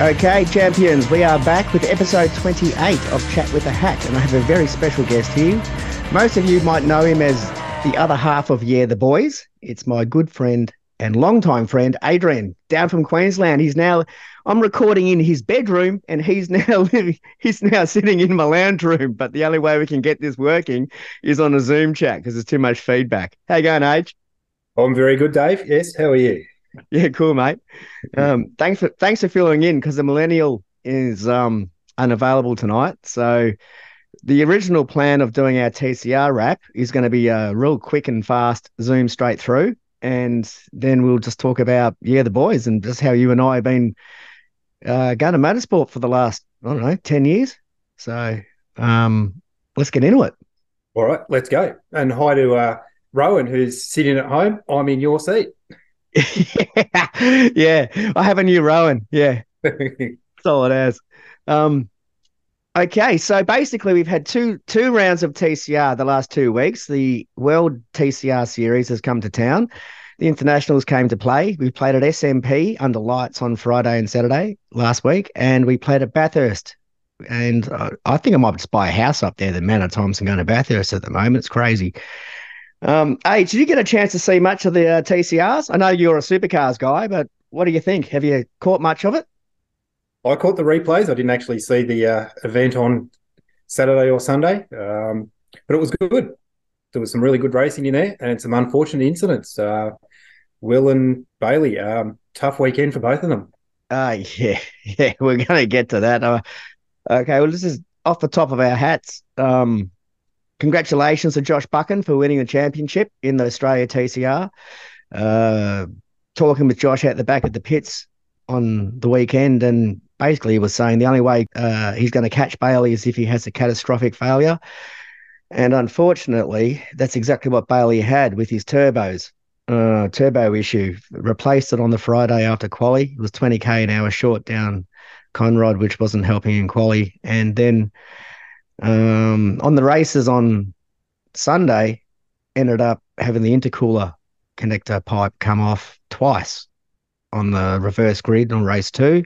Okay, champions, we are back with episode 28 of Chat with a Hat, and I have a very special guest here. Most of you might know him as the other half of Yeah the Boys. It's my good friend and longtime friend, Adrian, down from Queensland. He's now, I'm recording in his bedroom, and he's now living, he's now sitting in my lounge room. But the only way we can get this working is on a Zoom chat because there's too much feedback. How you going, Age? I'm very good, Dave. Yes, how are you? Yeah, cool, mate. Um, thanks for thanks for filling in because the millennial is um, unavailable tonight. So the original plan of doing our TCR wrap is going to be a real quick and fast zoom straight through, and then we'll just talk about yeah the boys and just how you and I have been uh, going to motorsport for the last I don't know ten years. So um, let's get into it. All right, let's go. And hi to uh, Rowan, who's sitting at home. I'm in your seat. yeah, I have a new Rowan. Yeah, that's all it has. Um, okay, so basically we've had two two rounds of TCR the last two weeks. The World TCR Series has come to town. The internationals came to play. We played at SMP under lights on Friday and Saturday last week, and we played at Bathurst. And uh, I think I might just buy a house up there. The amount of times I'm going to Bathurst at the moment, it's crazy. Um, hey, did you get a chance to see much of the uh, TCRs? I know you're a supercars guy, but what do you think? Have you caught much of it? I caught the replays. I didn't actually see the uh, event on Saturday or Sunday, um, but it was good. There was some really good racing in there and some unfortunate incidents. Uh, Will and Bailey, um, tough weekend for both of them. Uh, yeah, yeah, we're going to get to that. Uh, okay, well, this is off the top of our hats. Um, congratulations to Josh Buchan for winning the championship in the Australia TCR. Uh, talking with Josh at the back of the pits on the weekend, and basically he was saying the only way uh, he's going to catch Bailey is if he has a catastrophic failure. And unfortunately, that's exactly what Bailey had with his turbos. Uh, turbo issue. Replaced it on the Friday after quali. It was 20k an hour short down Conrod, which wasn't helping in quali. And then um, on the races on Sunday, ended up having the intercooler connector pipe come off twice on the reverse grid on race two,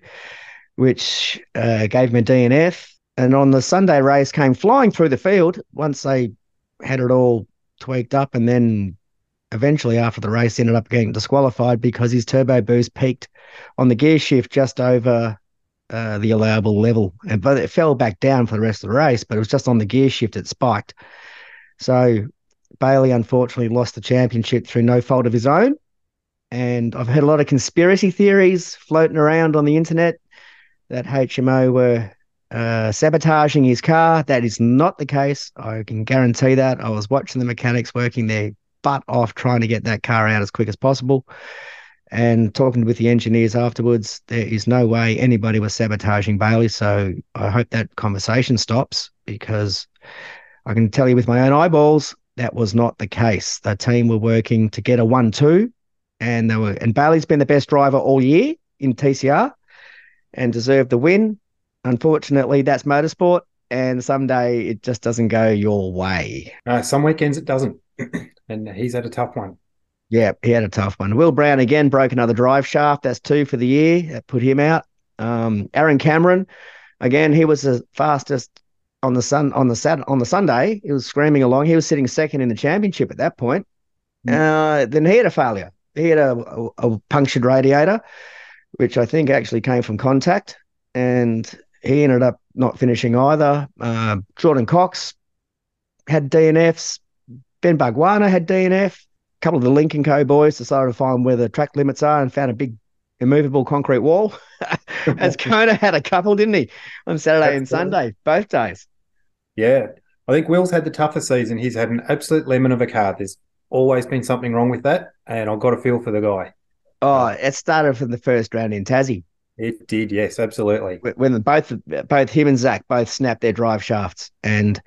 which uh, gave me a DNF. And on the Sunday race, came flying through the field once they had it all tweaked up, and then eventually after the race ended up getting disqualified because his turbo boost peaked on the gear shift just over uh, the allowable level, and but it fell back down for the rest of the race. But it was just on the gear shift it spiked. So Bailey unfortunately lost the championship through no fault of his own. And I've heard a lot of conspiracy theories floating around on the internet that HMO were uh, sabotaging his car. That is not the case. I can guarantee that. I was watching the mechanics working their butt off trying to get that car out as quick as possible. And talking with the engineers afterwards, there is no way anybody was sabotaging Bailey. So I hope that conversation stops because I can tell you with my own eyeballs, that was not the case. The team were working to get a one-two, and they were. And Bailey's been the best driver all year in TCR, and deserved the win. Unfortunately, that's motorsport, and someday it just doesn't go your way. Uh, some weekends it doesn't, and he's had a tough one. Yeah, he had a tough one. Will Brown again broke another drive shaft. That's two for the year. That put him out. Um, Aaron Cameron, again, he was the fastest on the sun on the sat on the Sunday. He was screaming along. He was sitting second in the championship at that point. Mm. Uh, then he had a failure. He had a, a, a, punctured radiator, which I think actually came from contact, and he ended up not finishing either. Uh, Jordan Cox had DNFs. Ben Bargwanna had DNF couple of the Lynk & Co boys decided to find where the track limits are and found a big immovable concrete wall. As Kona had a couple, didn't he, on Saturday and Sunday, both days. Yeah. I think Will's had the toughest season. He's had an absolute lemon of a car. There's always been something wrong with that, and I've got a feel for the guy. Oh, it started from the first round in Tassie. It did, yes, absolutely. When both both him and Zach both snapped their drive shafts, and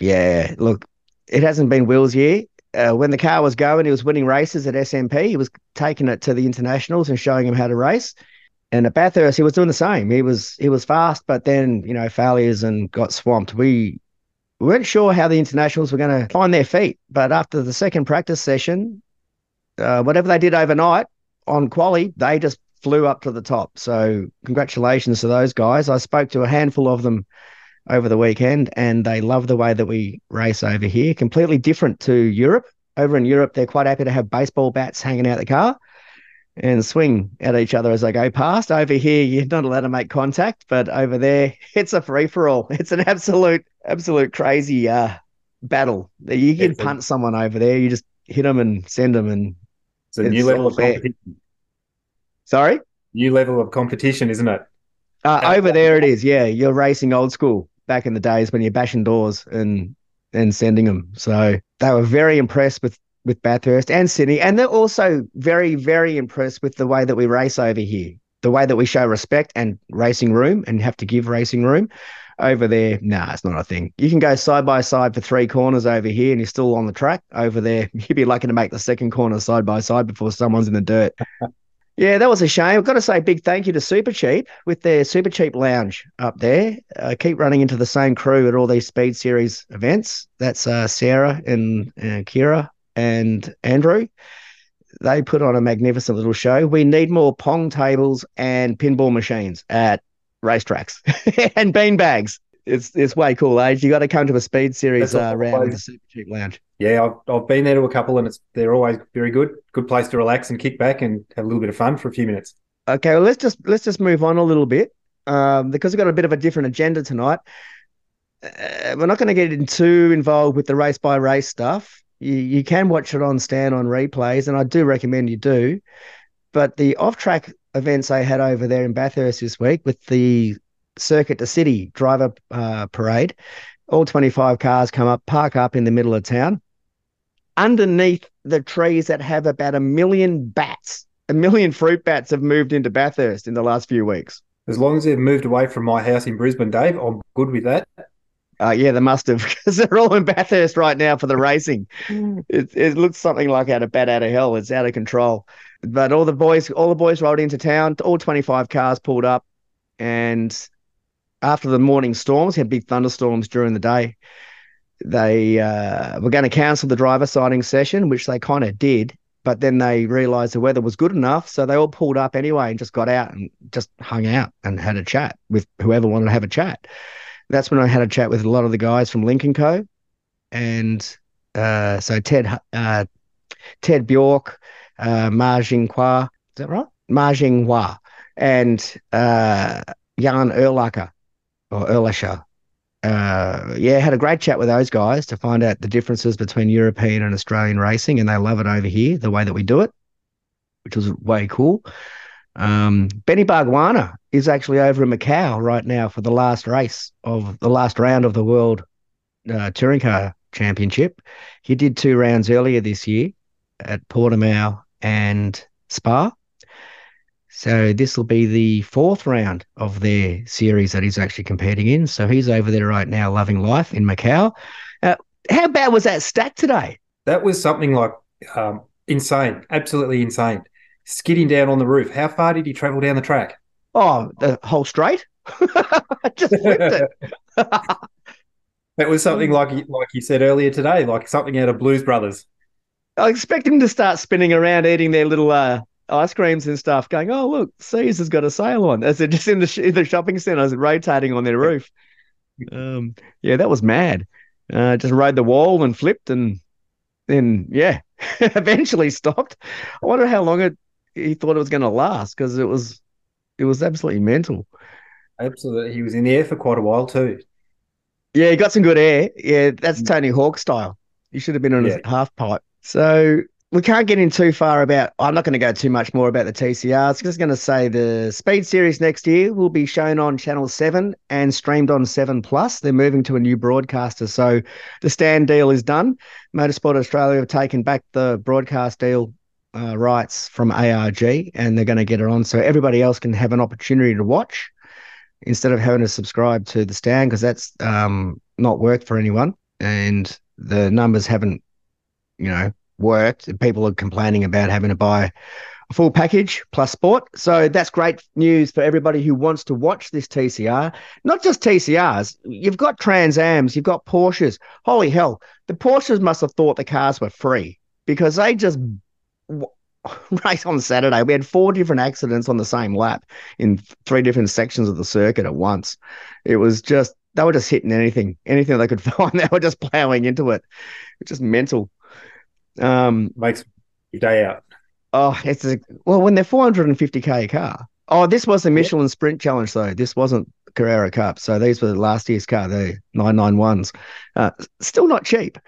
yeah, look, it hasn't been Will's year uh, when the car was going, he was winning races at SMP. He was taking it to the internationals and showing him how to race. And at Bathurst, he was doing the same. He was he was fast, but then you know failures and got swamped. We, we weren't sure how the internationals were going to find their feet, but after the second practice session, uh, whatever they did overnight on quali, they just flew up to the top. So congratulations to those guys. I spoke to a handful of them over the weekend, and they love the way that we race over here. Completely different to Europe. Over in Europe, they're quite happy to have baseball bats hanging out the car and swing at each other as they go past. Over here, you're not allowed to make contact, but over there, it's a free for all. It's an absolute, absolute crazy uh, battle. You can punt someone over there. You just hit them and send them, and it's a new level of competition. Sorry, new level of competition, isn't it? Uh, over there, it is. Yeah, you're racing old school back in the days when you're bashing doors and and sending them. So they were very impressed with with Bathurst and Sydney, and they're also very very impressed with the way that we race over here, the way that we show respect and racing room, and have to give racing room. Over there, nah, it's not a thing. You can go side by side for three corners over here, and you're still on the track. Over there, you'd be lucky to make the second corner side by side before someone's in the dirt. Yeah, that was a shame. I've got to say big thank you to Super Cheap with their Super Cheap Lounge up there. I uh, keep running into the same crew at all these Speed Series events. That's uh, Sarah and uh, Kira and Andrew. They put on a magnificent little show. We need more pong tables and pinball machines at racetracks and bean bags. It's it's way cool, age. You got to come to a Speed Series uh, round with the Super Cheap Lounge yeah, I've, I've been there to a couple, and it's they're always very good. Good place to relax and kick back and have a little bit of fun for a few minutes. Okay, well let's just let's just move on a little bit um, because we've got a bit of a different agenda tonight. Uh, we're not going to get in too involved with the race by race stuff. You, you can watch it on Stan on replays, and I do recommend you do. But the off track events they had over there in Bathurst this week with the Circuit to City driver uh, parade, all 25 cars come up, park up in the middle of town underneath the trees that have about a million bats. A million fruit bats have moved into Bathurst in the last few weeks. As long as they've moved away from my house in Brisbane, Dave, I'm good with that. Uh, yeah, they must have because they're all in Bathurst right now for the racing. it, it looks something like out of bat out of hell. It's out of control. But all the boys, all the boys rolled into town. All 25 cars pulled up, and after the morning storms, had big thunderstorms during the day they uh, were going to cancel the driver sighting session, which they kind of did. But then they realized the weather was good enough. So they all pulled up anyway and just got out and just hung out and had a chat with whoever wanted to have a chat. That's when I had a chat with a lot of the guys from Lynk & Co. And uh, so Ted uh, Thed Björk, uh, Ma Qinghua, is that right? Ma Qinghua and uh, Yann Ehrlacher or Ehrlacher uh, yeah, had a great chat with those guys to find out the differences between European and Australian racing, and they love it over here the way that we do it, which was way cool. Um, Benny Bargwanna is actually over in Macau right now for the last race of the last round of the World uh, Touring Car Championship. He did two rounds earlier this year at Portimao and Spa. So this will be the fourth round of their series that he's actually competing in. So he's over there right now, loving life in Macau. Uh, how bad was that stack today? That was something like um, insane, absolutely insane. Skidding down on the roof. How far did he travel down the track? Oh, the whole straight. just flipped it. that was something like like you said earlier today, like something out of Blues Brothers. I expect him to start spinning around eating their little uh, ice creams and stuff, going, "Oh look, Sears has got a sale on." As they're just in the sh- in the shopping centres, rotating on their roof. Um, yeah, that was mad. Uh, just rode the wall and flipped, and then yeah, eventually stopped. I wonder how long it he thought it was going to last because it was it was absolutely mental. Absolutely, he was in the air for quite a while too. Yeah, he got some good air. Yeah, that's mm. Tony Hawk style. He should have been on yeah. his half pipe. So we can't get in too far about. I'm not going to go too much more about the TCRs. Just going to say the Speed Series next year will be shown on Channel Seven and streamed on Seven Plus. They're moving to a new broadcaster, so the Stan deal is done. Motorsport Australia have taken back the broadcast deal uh, rights from ARG, and they're going to get it on so everybody else can have an opportunity to watch instead of having to subscribe to the Stan because that's um, not worked for anyone, and the numbers haven't, you know worked. People are complaining about having to buy a full package plus sport. So that's great news for everybody who wants to watch this TCR. Not just TCRs, you've got Trans Ams, you've got Porsches. Holy hell, the Porsches must have thought the cars were free because they just race on Saturday. We had four different accidents on the same lap in three different sections of the circuit at once. It was just they were just hitting anything, anything they could find. They were just plowing into it. It's just mental. Um, makes your day out. Oh, it's a, well when they're 450k car. Oh, this was the Michelin yeah. Sprint Challenge though. This wasn't Carrera Cup. So these were last year's car, the 991s. Uh, still not cheap.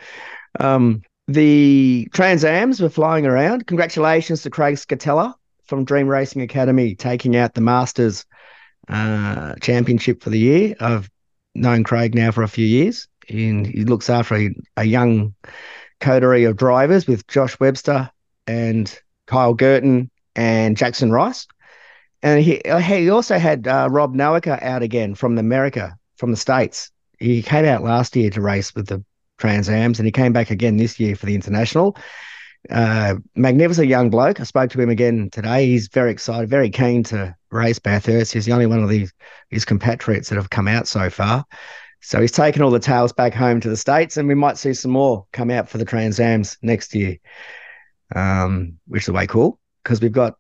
Um, the Trans Ams were flying around. Congratulations to Craig Scatella from Dream Racing Academy taking out the Masters uh, Championship for the year. I've known Craig now for a few years, and he looks after a, a young coterie of drivers with Josh Webster and Kyle Gurton and Jackson Rice. And he he also had uh, Rob Nowaka out again from America, from the States. He came out last year to race with the Trans Ams, and he came back again this year for the International. Uh, magnificent young bloke. I spoke to him again today. He's very excited, very keen to race Bathurst. He's the only one of these his compatriots that have come out so far. So he's taken all the tails back home to the states, and we might see some more come out for the Trans Ams next year, um, which is way cool because we've got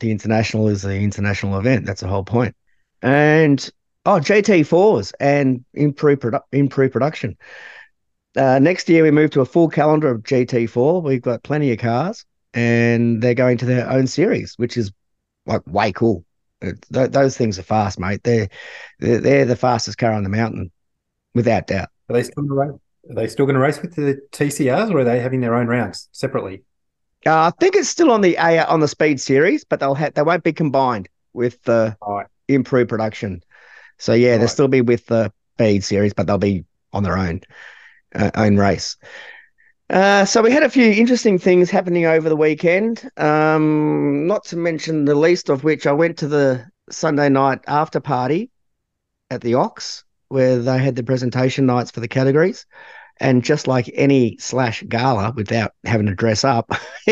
the international is the international event. That's the whole point. And oh, GT4s and in pre in pre production. Uh, next year, we move to a full calendar of GT4. We've got plenty of cars, and they're going to their own series, which is like way cool. Th- those things are fast, mate. They're, they're, they're the fastest car on the mountain, without doubt. Are they still going to race? Are they still going to race with the TCRs, or are they having their own rounds separately? Uh, I think it's still on the A on the Speed series, but they'll have they won't be combined with the right. improved production. So yeah, right. they'll still be with the Speed series, but they'll be on their own uh, own race. Uh, so we had a few interesting things happening over the weekend. Um, not to mention the least of which I went to the Sunday night after party at the Ox, where they had the presentation nights for the categories. And just like any slash gala without having to dress up,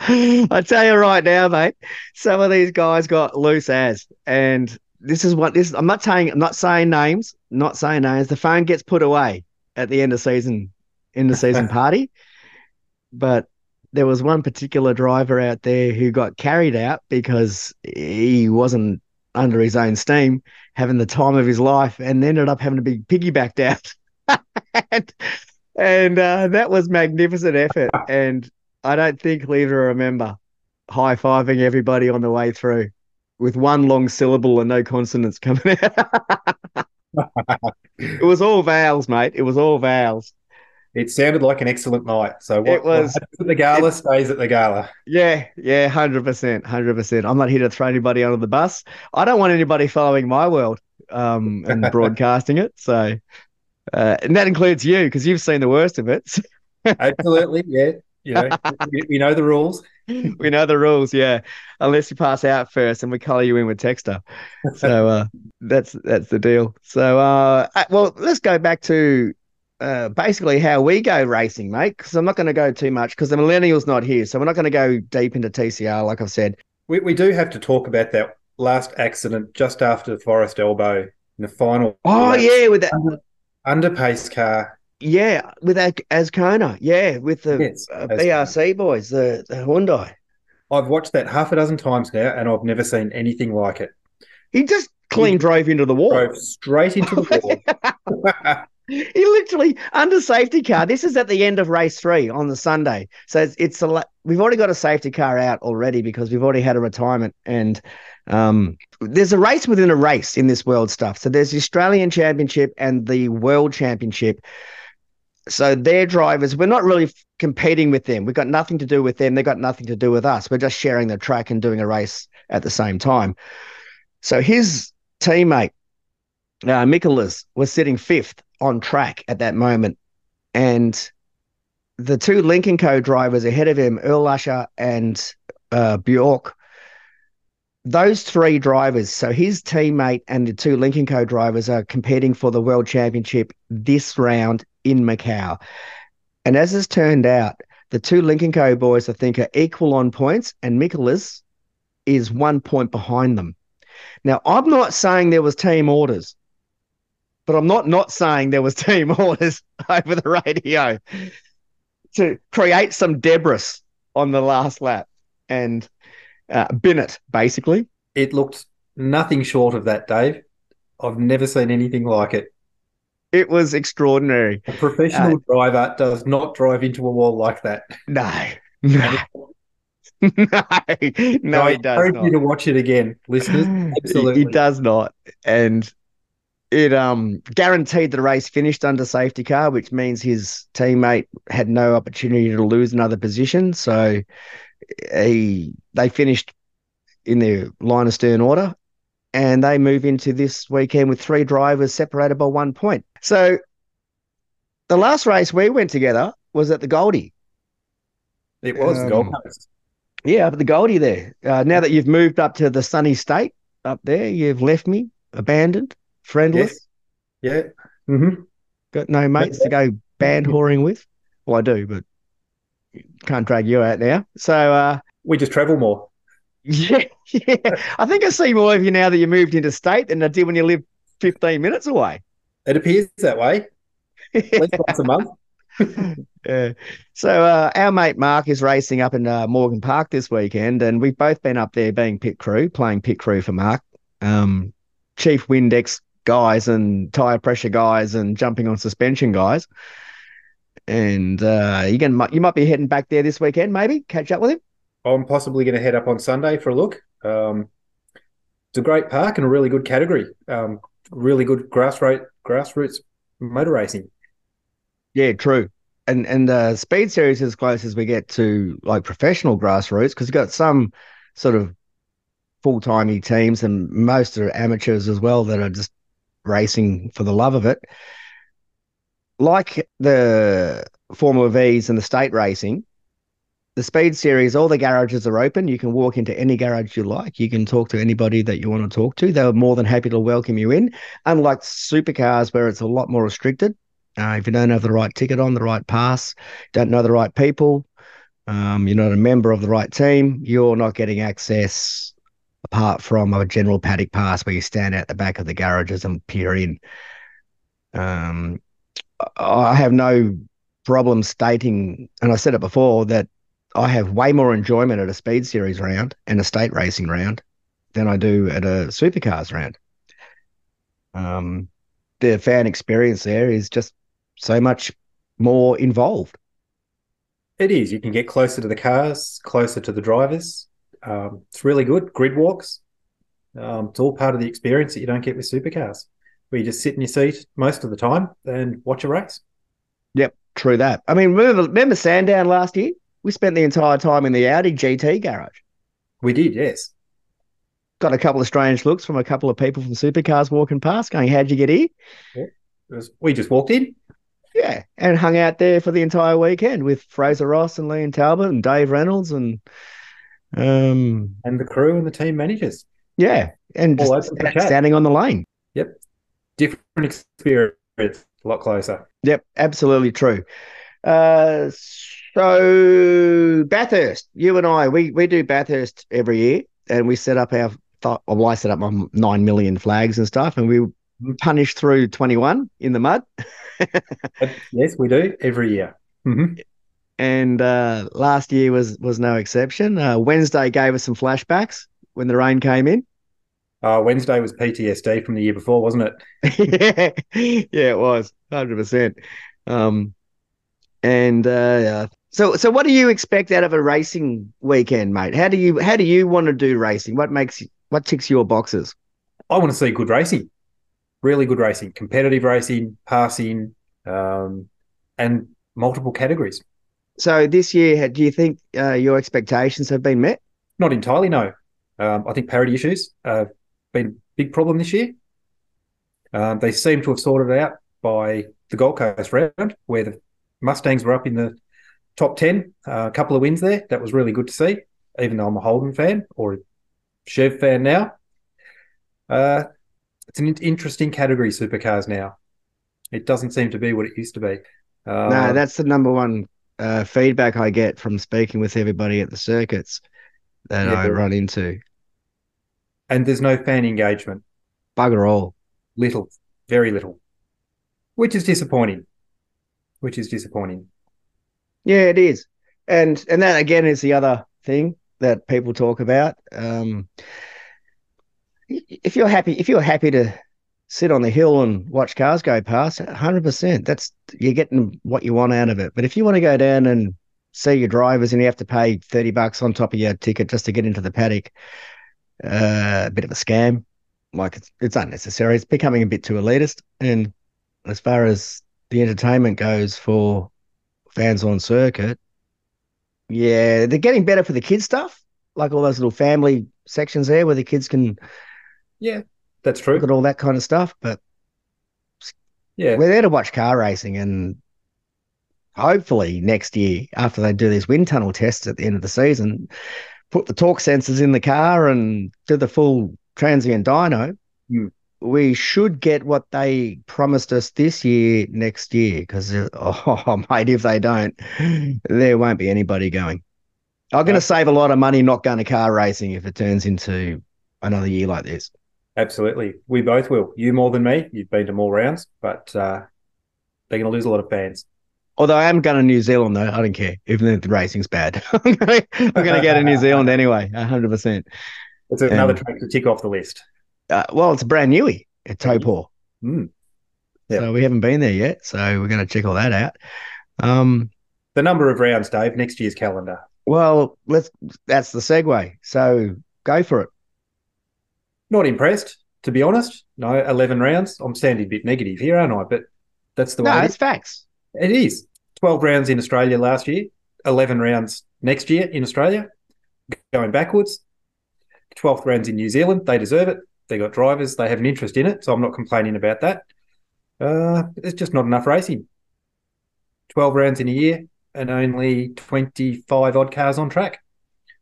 I tell you right now, mate, some of these guys got loose as. And this is what this I'm not saying I'm not saying names, not saying names. The phone gets put away at the end of season in the season party. But there was one particular driver out there who got carried out because he wasn't under his own steam, having the time of his life, and ended up having to be piggybacked out. and and uh, that was magnificent effort. And I don't think he'll remember high fiving everybody on the way through with one long syllable and no consonants coming out it was all vowels, mate. It was all vowels. It sounded like an excellent night. So what, it was what the gala it, stays at the gala. Yeah, yeah, hundred percent, hundred percent. I'm not here to throw anybody under the bus. I don't want anybody following my world um, and broadcasting it. So, uh, and that includes you because you've seen the worst of it. Absolutely, yeah. You know, we, we know the rules. we know the rules, yeah. Unless you pass out first, and we colour you in with Texter. So uh, that's that's the deal. So uh, uh, well, let's go back to uh, basically how we go racing, mate. Because I'm not going to go too much because the millennials not here, so we're not going to go deep into TCR, like I've said. We we do have to talk about that last accident just after the Forest Elbow in the final. Oh yeah, with that under, underpace car yeah, with that Azcona. Yeah, with the yes, uh, BRC boys, the, the Hyundai. I've watched that half a dozen times now, and I've never seen anything like it. He just clean he drove into the wall. Drove straight into the wall. he literally under safety car. This is at the end of race three on the Sunday, so it's, it's a we've already got a safety car out already because we've already had a retirement and um, there's a race within a race in this world stuff. So there's the Australian Championship and the World Championship so their drivers, we're not really competing with them. We've got nothing to do with them. They've got nothing to do with us. We're just sharing the track and doing a race at the same time. So his teammate, uh, was sitting fifth on track at that moment. And the two Lynk & Co drivers ahead of him, Ehrlacher and uh, Bjork, those three drivers, so his teammate and the two Lynk & Co drivers are competing for the world championship this round in Macau. And as it's turned out, the two Lynk & Co boys, I think, are equal on points, and Michelisz is one point behind them. Now, I'm not saying there was team orders, but I'm not not saying there was team orders over the radio to create some debris on the last lap. and uh, bin it, basically. It looked nothing short of that, Dave. I've never seen anything like it. It was extraordinary. A professional uh, driver does not drive into a wall like that. No, no. no, no, I he does encourage not. you to watch it again, listeners. Absolutely, He does not, and it um guaranteed the race finished under safety car, which means his teammate had no opportunity to lose another position. So he they finished in their line of stern order, and they move into this weekend with three drivers separated by one point. So the last race we went together was at the Goldie. It was the Gold Um, Coast. Yeah, up at the Goldie there. Uh, now that you've moved up to the sunny state up there, you've left me abandoned, friendless, Yes. Yeah. hmm got no mates to go band whoring with. Well, I do, but can't drag you out now. So, uh, We just travel more. yeah, yeah. I think I see more of you now that you moved into state than I did when you lived 15 minutes away. It appears that way. At least once a month. Yeah. So uh, our mate Mark is racing up in uh, Morgan Park this weekend, and we've both been up there being pit crew, playing pit crew for Mark, um, chief Windex guys and tire pressure guys and jumping on suspension guys. And uh, you can you might be heading back there this weekend, maybe catch up with him. I'm possibly going to head up on Sunday for a look. Um, it's a great park and a really good category. Um, really good grassroots grassroots motor racing. Yeah, true. And and uh, speed series is as close as we get to like professional grassroots because you've got some sort of full timey teams and most are amateurs as well that are just racing for the love of it. Like the Formula V's and the state racing, the speed series, all the garages are open. You can walk into any garage you like. You can talk to anybody that you want to talk to. They're more than happy to welcome you in. Unlike supercars, where it's a lot more restricted. Uh, if you don't have the right ticket on, the right pass, don't know the right people, um, you're not a member of the right team, you're not getting access apart from a general paddock pass where you stand out the back of the garages and peer in. Um, I have no problem stating, and I said it before, that I have way more enjoyment at a speed series round and a state racing round than I do at a supercars round. Um, the fan experience there is just so much more involved. It is. You can get closer to the cars, closer to the drivers. Um, it's really good. Grid walks. Um, it's all part of the experience that you don't get with supercars, where you just sit in your seat most of the time and watch a race. Yep, true that. I mean, remember, remember Sandown last year? We spent the entire time in the Audi GT garage. We did, yes. Got a couple of strange looks from a couple of people from supercars walking past, going, "How'd you get here?" Was, we just walked in. Yeah, and hung out there for the entire weekend with Fraser Ross and Liam Talbot and Dave Reynolds and um and the crew and the team managers. yeah, and All just open for sta- chat. standing on the lane. Yep, different experience, a lot closer. Yep, absolutely true. Uh, so Bathurst, you and I, we we do Bathurst every year, and we set up our. Well, I set up my nine million flags and stuff, and we punished through twenty one in the mud. Yes, we do every year. hmm and uh, last year was was no exception. Uh, Wednesday gave us some flashbacks when the rain came in. Uh, Wednesday was PTSD from the year before, wasn't it? yeah, yeah, it was hundred percent. Um, and uh, so, so what do you expect out of a racing weekend, mate? How do you how do you want to do racing? What makes what ticks your boxes? I want to see good racing, really good racing, competitive racing, passing, um, and multiple categories. So this year, do you think uh, your expectations have been met? Not entirely, no. Um, I think parity issues have been a big problem this year. Um, they seem to have sorted it out by the Gold Coast round, where the Mustangs were up in the top 10, uh, a couple of wins there. That was really good to see, even though I'm a Holden fan or a Chev fan now. Uh, it's an interesting category, supercars now. It doesn't seem to be what it used to be. No, that's the number one uh, feedback I get from speaking with everybody at the circuits that Yeah, I run into. and there's no fan engagement. Bugger all. Little, very little, which is disappointing. Which is disappointing. Yeah, it is. And and that again is the other thing. that people talk about. Um, if you're happy, if you're happy to sit on the hill and watch cars go past, hundred percent, that's you're getting what you want out of it. But if you want to go down and see your drivers and you have to pay thirty bucks on top of your ticket just to get into the paddock, uh, a bit of a scam. Like it's it's unnecessary. It's becoming a bit too elitist. And as far as the entertainment goes for fans on circuit, yeah, they're getting better for the kids stuff, like all those little family sections there where the kids can Yeah, that's true. look at all that kind of stuff. But Yeah, we're there to watch car racing, and hopefully next year, after they do these wind tunnel tests at the end of the season, put the torque sensors in the car and do the full transient dyno. Hmm. We should get what they promised us this year next year because oh mate, if they don't, there won't be anybody going. I'm going to save a lot of money not going to car racing if it turns into another year like this. Absolutely. We both will. You more than me. You've been to more rounds, but uh, they're going to lose a lot of fans. Although I am going to New Zealand though, I don't care. Even if the racing's bad, I'm going to, go to New Zealand anyway, hundred percent. It's another Um, track to tick off the list. Uh, well, it's brand newy at Taupo, Mm. Yeah. so we haven't been there yet. So we're going to check all that out. Um, The number of rounds, Dave, next year's calendar. well, let's. That's the segue. So go for it. Not impressed, to be honest. No, 11 rounds. I'm sounding a bit negative here, aren't I? But that's the No, way it it's is. facts. It is. 12 rounds in Australia last year, 11 rounds next year in Australia, going backwards. 12th rounds in New Zealand. They deserve it. They got drivers. They have an interest in it. So I'm not complaining about that. Uh, it's just not enough racing. 12 rounds in a year and only 25 odd cars on track.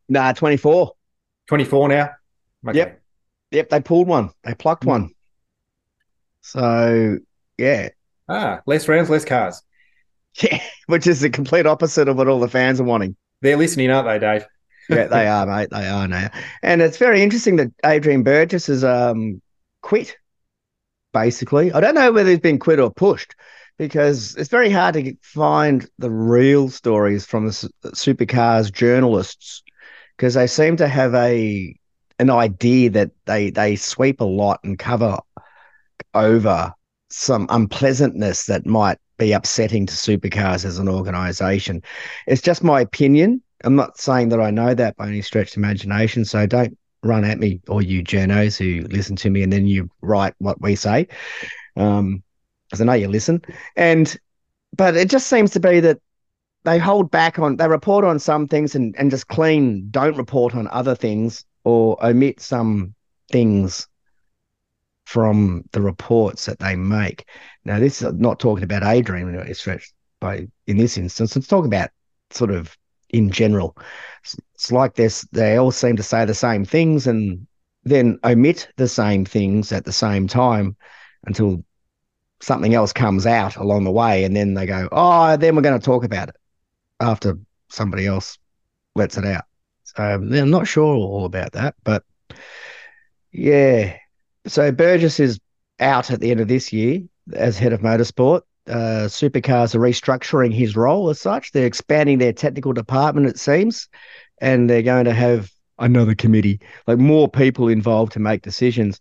Nah, twenty four. 24 now. Okay. Yep. Yep, they pulled one. They plucked Hmm. one. So yeah, Ah, less rounds, less cars. yeah, which is the complete opposite of what all the fans are wanting. They're listening, aren't they, Dave? yeah, they are, mate. They are now, and it's very interesting that Adrian Burgess has um quit. Basically, I don't know whether he's been quit or pushed, because it's very hard to find the real stories from the supercars journalists, because they seem to have a an idea that they they sweep a lot and cover over some unpleasantness that might be upsetting to supercars as an organization. It's just my opinion. I'm not saying that I know that by any stretch of imagination. So don't run at me, or you journos who listen to me and then you write what we say. Um, because I know you listen. And but it just seems to be that they hold back on they report on some things and, and just clean don't report on other things or omit some things from the reports that they make. Now, this is not talking about Adrian by in this instance. It's talking about sort of in general. It's like this they all seem to say the same things and then omit the same things at the same time until something else comes out along the way and then they go, Oh, then we're going to talk about it after somebody else lets it out. So I'm not sure all about that, but yeah. So Burgess is out at the end of this year as head of motorsport. Uh, Supercars are restructuring his role as such. They're expanding their technical department, it seems, and they're going to have another committee, like more people involved to make decisions.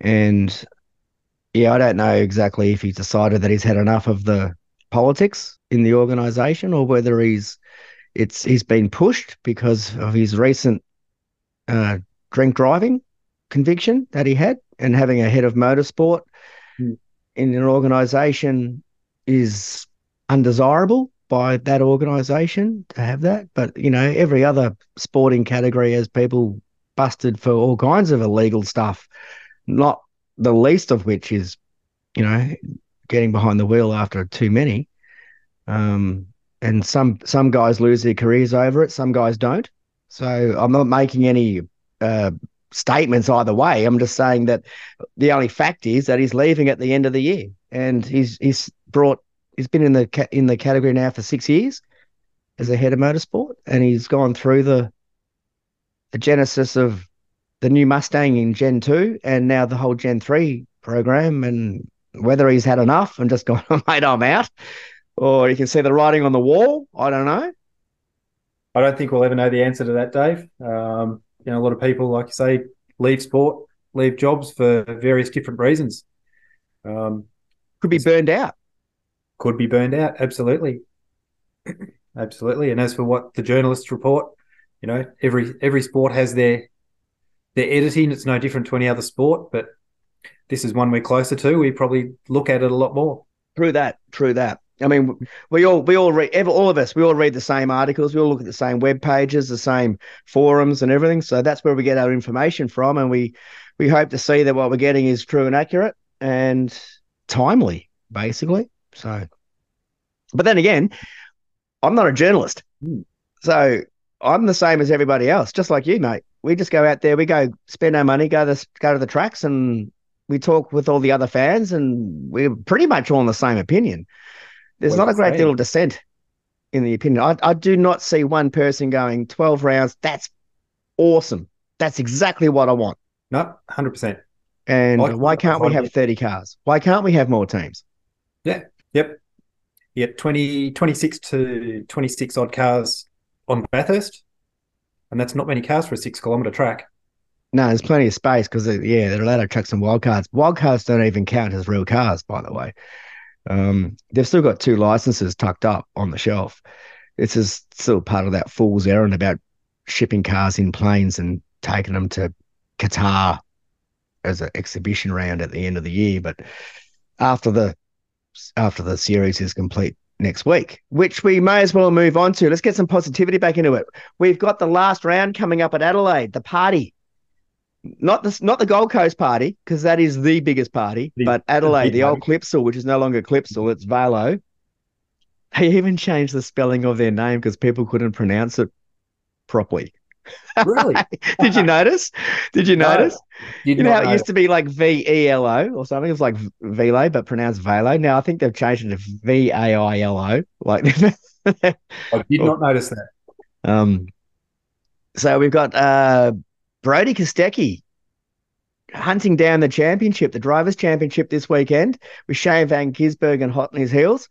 And yeah, I don't know exactly if he's decided that he's had enough of the politics in the organization or whether he's it's he's been pushed because of his recent uh, drink driving conviction that he had and having a head of motorsport Hmm. in an organization is undesirable by that organization to have that but you know every other sporting category has people busted for all kinds of illegal stuff not the least of which is you know getting behind the wheel after too many um and some some guys lose their careers over it some guys don't so i'm not making any uh statements either way. I'm just saying that the only fact is that he's leaving at the end of the year, and he's he's brought he's been in the in the category now for six years as a head of motorsport, and he's gone through the the genesis of the new Mustang in Gen two, and now the whole Gen three program, and whether he's had enough and just gone, mate, I'm out, or you can see the writing on the wall. I don't know. I don't think we'll ever know the answer to that, Dave. Um, you know, a lot of people, like you say, leave sport, leave jobs for various different reasons. Um, could be burned out. Could be burned out. Absolutely, absolutely. And as for what the journalists report, you know, every every sport has their their editing. It's no different to any other sport, but this is one we're closer to. We probably look at it a lot more. True that. True that. I mean, we all we all read all of us. We all read the same articles. We all look at the same web pages, the same forums, and everything. So that's where we get our information from, and we we hope to see that what we're getting is true and accurate and timely, basically. So, but then again, I'm not a journalist, so I'm the same as everybody else, just like you, mate. We just go out there, we go spend our money, go to go to the tracks, and we talk with all the other fans, and we're pretty much all in the same opinion. There's not a great deal of dissent in the opinion. I, I do not see one person going 12 rounds. That's awesome. That's exactly what I want. No, 100%. And I, why can't we have 30 cars? Why can't we have more teams? Yeah. Yep. Yeah. 20, 26 to 26 odd cars on Bathurst. And that's not many cars for a six kilometre track. No, there's plenty of space because, uh, yeah, they're allowed to chuck some wild cards. Wild cards don't even count as real cars, by the way. Um, they've still got two licenses tucked up on the shelf. This is still part of that fool's errand about shipping cars in planes and taking them to Qatar as an exhibition round at the end of the year. But after the after the series is complete next week, which we may as well move on to. Let's get some positivity back into it. We've got the last round coming up at Adelaide, the party not the not the Gold Coast party because that is the biggest party, the, but Adelaide, the, the old Clipsal, which is no longer Clipsal, it's Velo. They even changed the spelling of their name because people couldn't pronounce it properly. Really? Did you notice? Did you notice? you know how it used to be like V E L O or something? It was like Velo, but pronounced Velo. Now I think they've changed it to V A I L O. Like I did not notice that. Um, so we've got uh Brodie Kostecki hunting down the championship, the drivers' championship this weekend with Shane Van Gisbergen hot on his heels.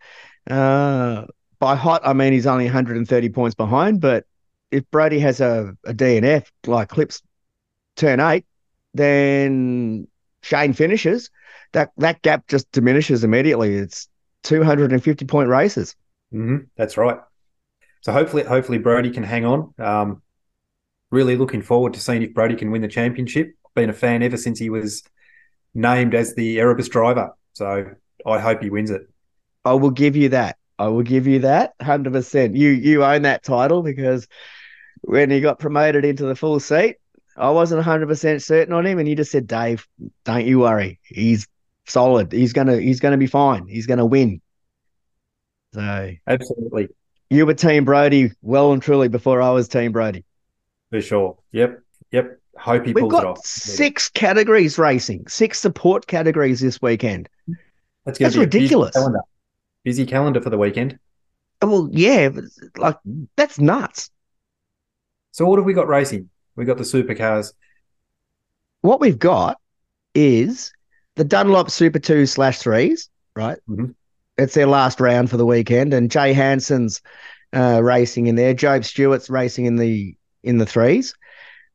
Uh, by hot, I mean he's only 130 points behind, but if Brodie has a, a DNF like Clips turn eight, then Shane finishes. That that gap just diminishes immediately. It's 250 point races. Mm-hmm. That's right. So hopefully, hopefully Brodie can hang on. Um, really looking forward to seeing if Brodie can win the championship. Been a fan ever since he was named as the Erebus driver. So I hope he wins it. I will give you that. I will give you that 100%. You you own that title because when he got promoted into the full seat, I wasn't 100% certain on him and you just said, "Dave, don't you worry. He's solid. He's going to he's going to be fine. He's going to win." So Absolutely. You were team Brodie well and truly before I was team Brodie. For sure. Yep. Yep. Hope he We've pulls got it off. Six categories racing, six support categories this weekend. That's, That's ridiculous. Busy calendar. busy calendar for the weekend. Well, yeah, like that's nuts. So what have we got racing? We got the supercars. What we've got is the Dunlop Super Two slash threes, right? Mm-hmm. It's their last round for the weekend, and Jay Hanson's uh, racing in there. Jobe Stewart's racing in the in the threes.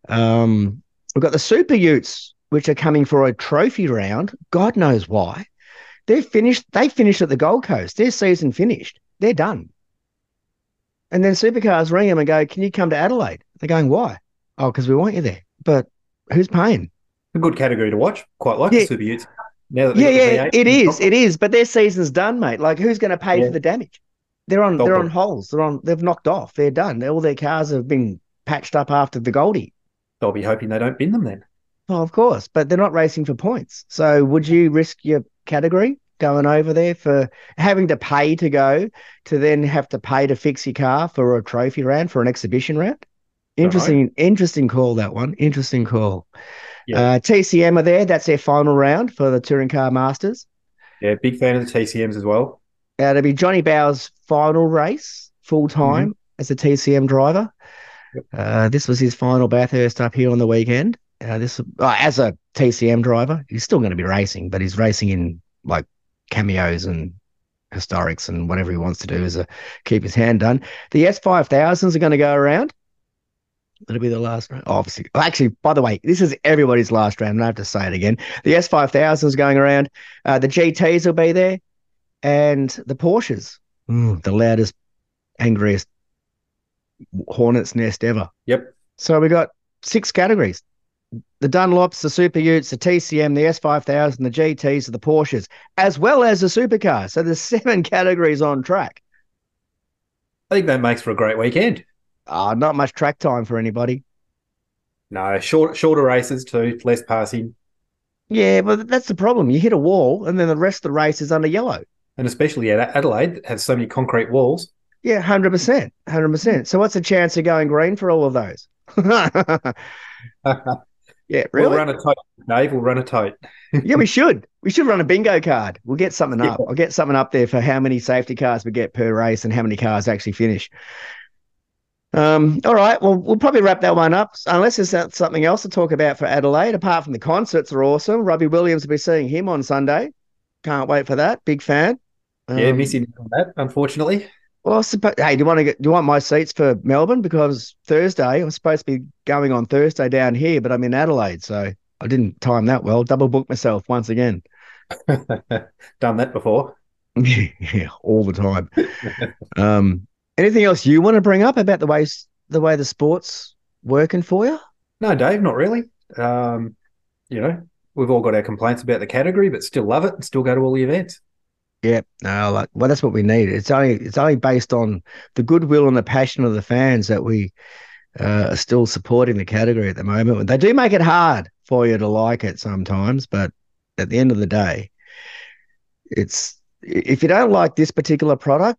Um, we've got the Super Utes, which are coming for a trophy round. God knows why. They're finished. They finished at the Gold Coast. Their season finished. They're done. And then supercars ring them and go, "Can you come to Adelaide?" They're going, "Why?" Oh, because we want you there. But who's paying? A good category to watch. Quite like yeah. the Super Utes. Now yeah, yeah, it is. It is. But their season's done, mate. Like, who's going to pay yeah. for the damage? They're on. they're on holes. They're on. They've knocked off. They're done. All their cars have been patched up after the Goldie. They'll be hoping they don't bin them then. Oh, of course, but they're not racing for points. So would you risk your category going over there for having to pay to go to then have to pay to fix your car for a trophy round for an exhibition round? Interesting, right. interesting call that one. Interesting call. Yeah. Uh, TCM are there. That's their final round for the Touring Car Masters. Yeah, big fan of the TCMs as well. Uh, it'll be Johnny Bowe's final race full time mm-hmm. as a TCM driver. Uh, this was his final Bathurst up here on the weekend. Uh, this uh, as a TCM driver, he's still going to be racing, but he's racing in like cameos and historics and whatever he wants to do is a, keep his hand done. The S5000s are going to go around. It'll be the last round. Obviously, actually, by the way, this is everybody's last round. I have to say it again. The S5000 is going around. Uh, the GTs will be there, and the Porsches, mm, the loudest, angriest hornet's nest ever. Yep. So we got six categories: the Dunlops, the Super Utes, the TCM, the S5000, the GTs, the Porsches, as well as the supercar. So there's seven categories on track. I think that makes for a great weekend. Uh, not much track time for anybody. No, short, shorter races too, less passing. Yeah, but that's the problem. You hit a wall, and then the rest of the race is under yellow. And especially at Adelaide, has so many concrete walls. Yeah, hundred percent, hundred percent. So, what's the chance of going green for all of those? yeah, really. We'll run a tote, Dave. We'll run a tote. yeah, we should. We should run a bingo card. We'll get something up. I'll get something up there for how many safety cars we get per race and how many cars actually finish. Um, all right. Well, we'll probably wrap that one up, unless there's something else to talk about for Adelaide. Apart from the concerts are awesome. Robbie Williams will be seeing him on Sunday. Can't wait for that. Big fan. Um, yeah, missing that, unfortunately. Well, I suppose. Hey, do you want to get? Do you want my seats for Melbourne? Because Thursday, I'm supposed to be going on Thursday down here, but I'm in Adelaide, so I didn't time that well. Double book myself once again. Done that before. yeah, all the time. um, Anything else you want to bring up about the way the way the sports working for you? No, Dave, not really. Um, you know, we've all got our complaints about the category, but still love it and still go to all the events. Yeah, no, like well, that's what we need. It's only it's only based on the goodwill and the passion of the fans that we uh, are still supporting the category at the moment. They do make it hard for you to like it sometimes, but at the end of the day, it's if you don't like this particular product,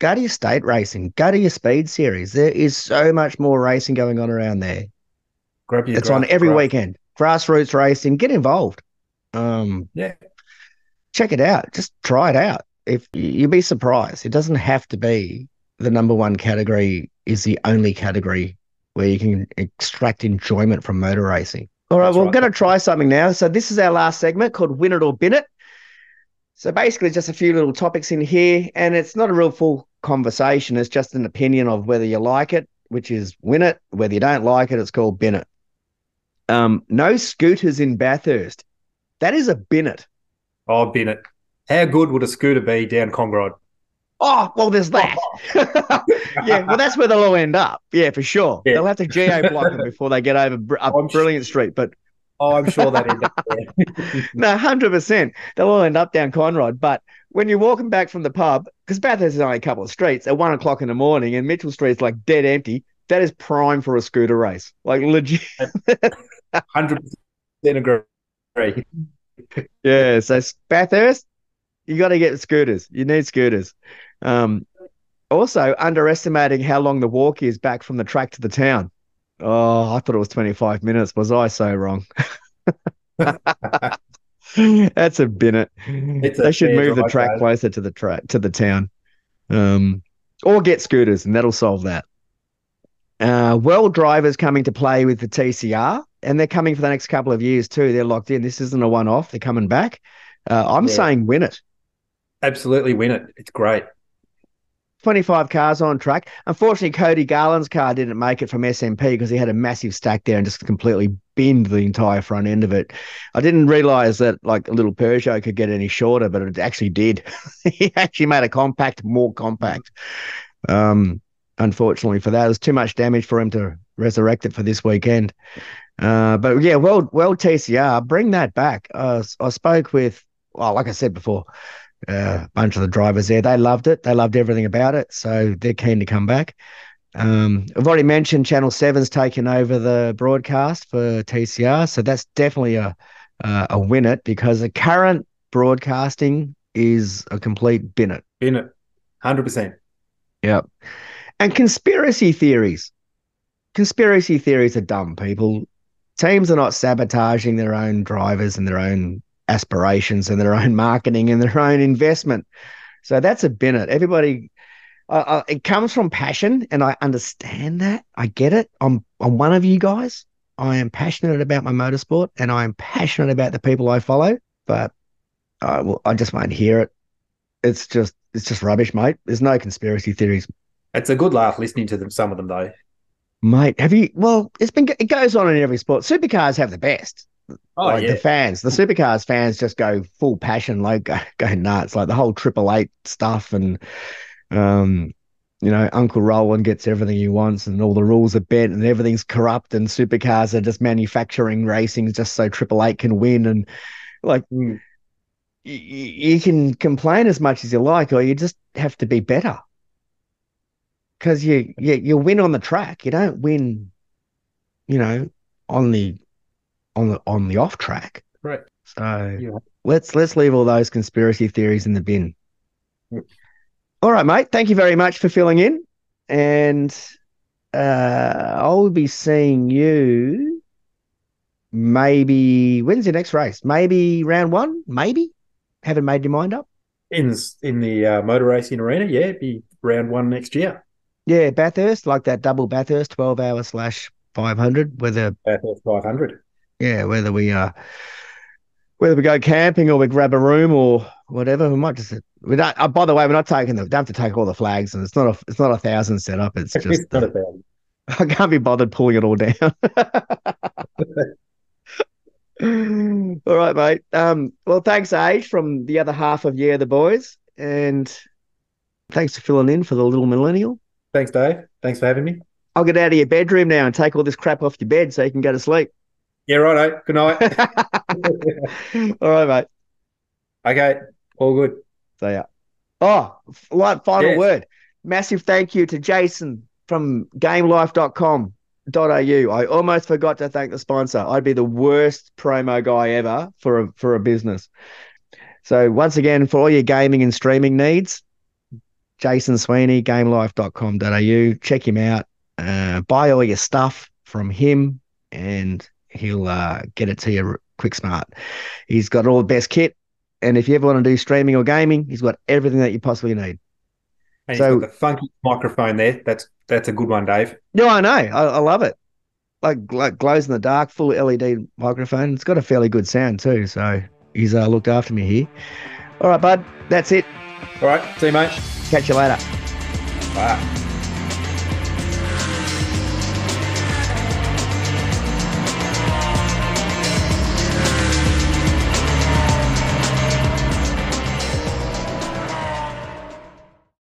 go to your state racing, go to your speed series. There is so much more racing going on around there. Grab your it's grass, on every grass. weekend. Grassroots racing, get involved. Um, yeah, check it out. Just try it out. If you'd be surprised, it doesn't have to be the number one category is the only category where you can extract enjoyment from motor racing. All right, we're going to try something now. So this is our last segment called Win It or Bin It. So basically, just a few little topics in here, and it's not a real full conversation. It's just an opinion of whether you like it, which is win it. Whether you don't like it, it's called bin it. Um, no scooters in Bathurst. That is a bin it. Oh, Bennett. How good would a scooter be down Conrod? Oh, well, there's that. yeah, well, that's where they'll all end up. Yeah, for sure. Yeah. They'll have to geo block them before they get over up Brilliant Street. But Oh, I'm sure that end up there. no, hundred percent. They'll all end up down Conrod. But when you're walking back from the pub, because Bathurst is only a couple of streets, at one o'clock in the morning, and Mitchell Street's like dead empty, that is prime for a scooter race. Like legit. Hundred percent agree. Yeah. So Bathurst, you got to get scooters. You need scooters. Um, also, underestimating how long the walk is back from the track to the town. Oh, I thought it was 25 minutes. Was I so wrong? That's a bin it. They should move the track closer to the track to the town, um, or get scooters, and that'll solve that. Uh, well, drivers coming to play with the TCR, and they're coming for the next couple of years too. They're locked in. This isn't a one-off. They're coming back. Uh, I'm yeah. saying win it. Absolutely win it. It's great. 25 cars on track. Unfortunately, Cody Garland's car didn't make it from SMP because he had a massive stack there and just completely binned the entire front end of it. I didn't realize that like a little Peugeot could get any shorter, but it actually did. he actually made a compact more compact. Um, unfortunately for that, it was too much damage for him to resurrect it for this weekend. Uh, but yeah, well, well, TCR, bring that back. Uh, I spoke with, well, like I said before, a bunch of the drivers there. They loved it. They loved everything about it. So they're keen to come back. Um, I've already mentioned Channel 7's taken over the broadcast for TCR. So that's definitely a, uh, a win it because the current broadcasting is a complete bin it. Bin it. 100%. Yep. And conspiracy theories. Conspiracy theories are dumb, people. Teams are not sabotaging their own drivers and their own aspirations and their own marketing and their own investment. So that's a bin it. Everybody, uh, it comes from passion, and I understand that. I get it. I'm I'm one of you guys. I am passionate about my motorsport, and I am passionate about the people I follow. But I I just won't hear it. it's just it's just rubbish, mate. There's no conspiracy theories. It's a good laugh listening to them. Some of them though. Mate, have you? Well, it's been it goes on in every sport. Supercars have the best. Oh like yeah, the fans, the supercars fans just go full passion, like go, go nuts, like the whole Triple Eight stuff, and um, you know, Uncle Roland gets everything he wants, and all the rules are bent, and everything's corrupt, and supercars are just manufacturing racing just so Triple Eight can win, and like Mm. y- y- you can complain as much as you like, or you just have to be better. Because you, you you win on the track, you don't win, you know, on the on the on the off track. Correct. So Yeah. let's let's leave all those conspiracy theories in the bin. Mm. All right, mate. Thank you very much for filling in, and uh, I'll be seeing you. Maybe when's your next race? Maybe round one. Maybe haven't made your mind up. in in the uh, motor racing arena. Yeah, it'd be round one next year. Yeah, Bathurst, like that double Bathurst, twelve hour slash five hundred. Whether Bathurst 500. yeah, whether we uh whether we go camping or we grab a room or whatever, we might just we don't uh, by the way, we're not taking the don't have to take all the flags and it's not a it's not a thousand setup, it's just It's not a thousand. I can't be bothered pulling it all down. all right, mate. Um well thanks, Age, from the other half of Yeah the Boys. And thanks for filling in for the little millennial. Thanks, Dave. Thanks for having me. I'll get out of your bedroom now and take all this crap off your bed so you can go to sleep. Yeah, right. Good night. all right, mate. okay, all good. So yeah. Oh, like final Yes. word. Massive thank you to Jason from gamelife.com.au. I almost forgot to thank the sponsor. I'd be the worst promo guy ever for a for a business. So once again, for all your gaming and streaming needs, Jason Sweeney, gamelife.com.au. Check him out. Uh, buy all your stuff from him and he'll uh, get it to you quick smart. He's got all the best kit. And if you ever want to do streaming or gaming, he's got everything that you possibly need. And So- the funky microphone there. That's that's a good one, Dave. No, I know. I, I love it. Like, like glows in the dark, full LED microphone. It's got a fairly good sound too. So he's uh, looked after me here. All right, bud. That's it. All right, see you, mate. Catch you later. Bye.